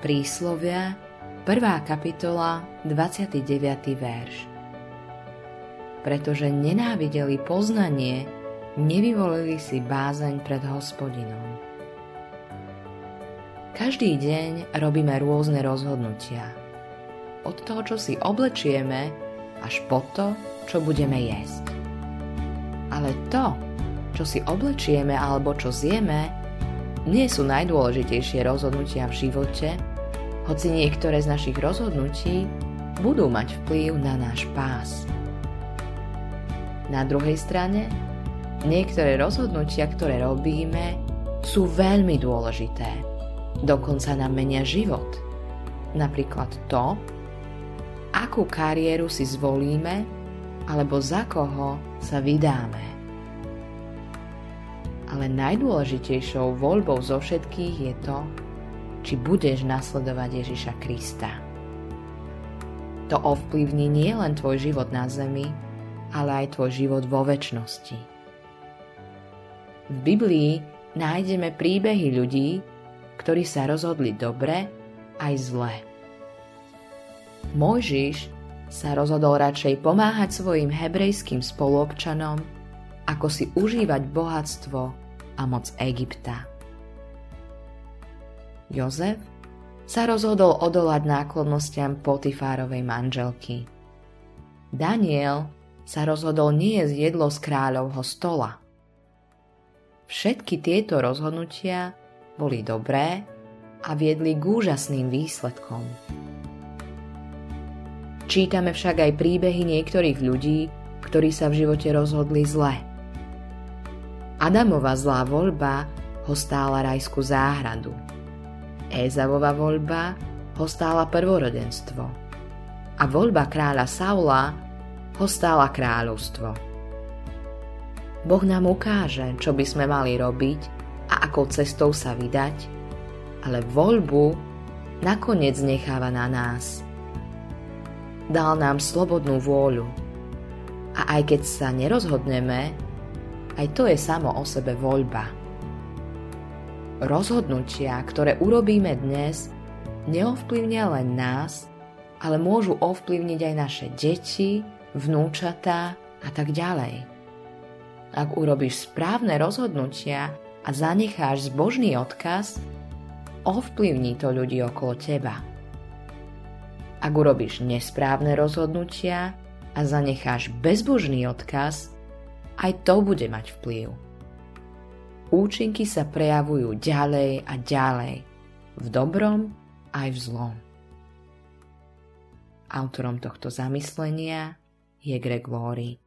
Príslovia, 1. kapitola, 29. verš. Pretože nenávideli poznanie, nevyvolili si bázeň pred hospodinom. Každý deň robíme rôzne rozhodnutia. Od toho, čo si oblečieme, až po to, čo budeme jesť. Ale to, čo si oblečieme alebo čo zjeme, nie sú najdôležitejšie rozhodnutia v živote, hoci niektoré z našich rozhodnutí budú mať vplyv na náš pás. Na druhej strane, niektoré rozhodnutia, ktoré robíme, sú veľmi dôležité. Dokonca nám menia život. Napríklad to, akú kariéru si zvolíme alebo za koho sa vydáme. Ale najdôležitejšou voľbou zo všetkých je to, či budeš nasledovať Ježiša Krista. To ovplyvní nie len tvoj život na zemi, ale aj tvoj život vo väčšnosti. V Biblii nájdeme príbehy ľudí, ktorí sa rozhodli dobre aj zle. Mojžiš sa rozhodol radšej pomáhať svojim hebrejským spoluobčanom, ako si užívať bohatstvo a moc Egypta. Jozef sa rozhodol odolať náklonnostiam Potifárovej manželky. Daniel sa rozhodol nie jesť jedlo z kráľovho stola. Všetky tieto rozhodnutia boli dobré a viedli k úžasným výsledkom. Čítame však aj príbehy niektorých ľudí, ktorí sa v živote rozhodli zle. Adamova zlá voľba ho stála rajskú záhradu – Ézavova voľba ho stála prvorodenstvo a voľba kráľa Saula ho stála kráľovstvo. Boh nám ukáže, čo by sme mali robiť a akou cestou sa vydať, ale voľbu nakoniec necháva na nás. Dal nám slobodnú vôľu a aj keď sa nerozhodneme, aj to je samo o sebe voľba. Rozhodnutia, ktoré urobíme dnes, neovplyvnia len nás, ale môžu ovplyvniť aj naše deti, vnúčatá a tak ďalej. Ak urobíš správne rozhodnutia a zanecháš zbožný odkaz, ovplyvní to ľudí okolo teba. Ak urobíš nesprávne rozhodnutia a zanecháš bezbožný odkaz, aj to bude mať vplyv účinky sa prejavujú ďalej a ďalej, v dobrom aj v zlom. Autorom tohto zamyslenia je Greg Laurie.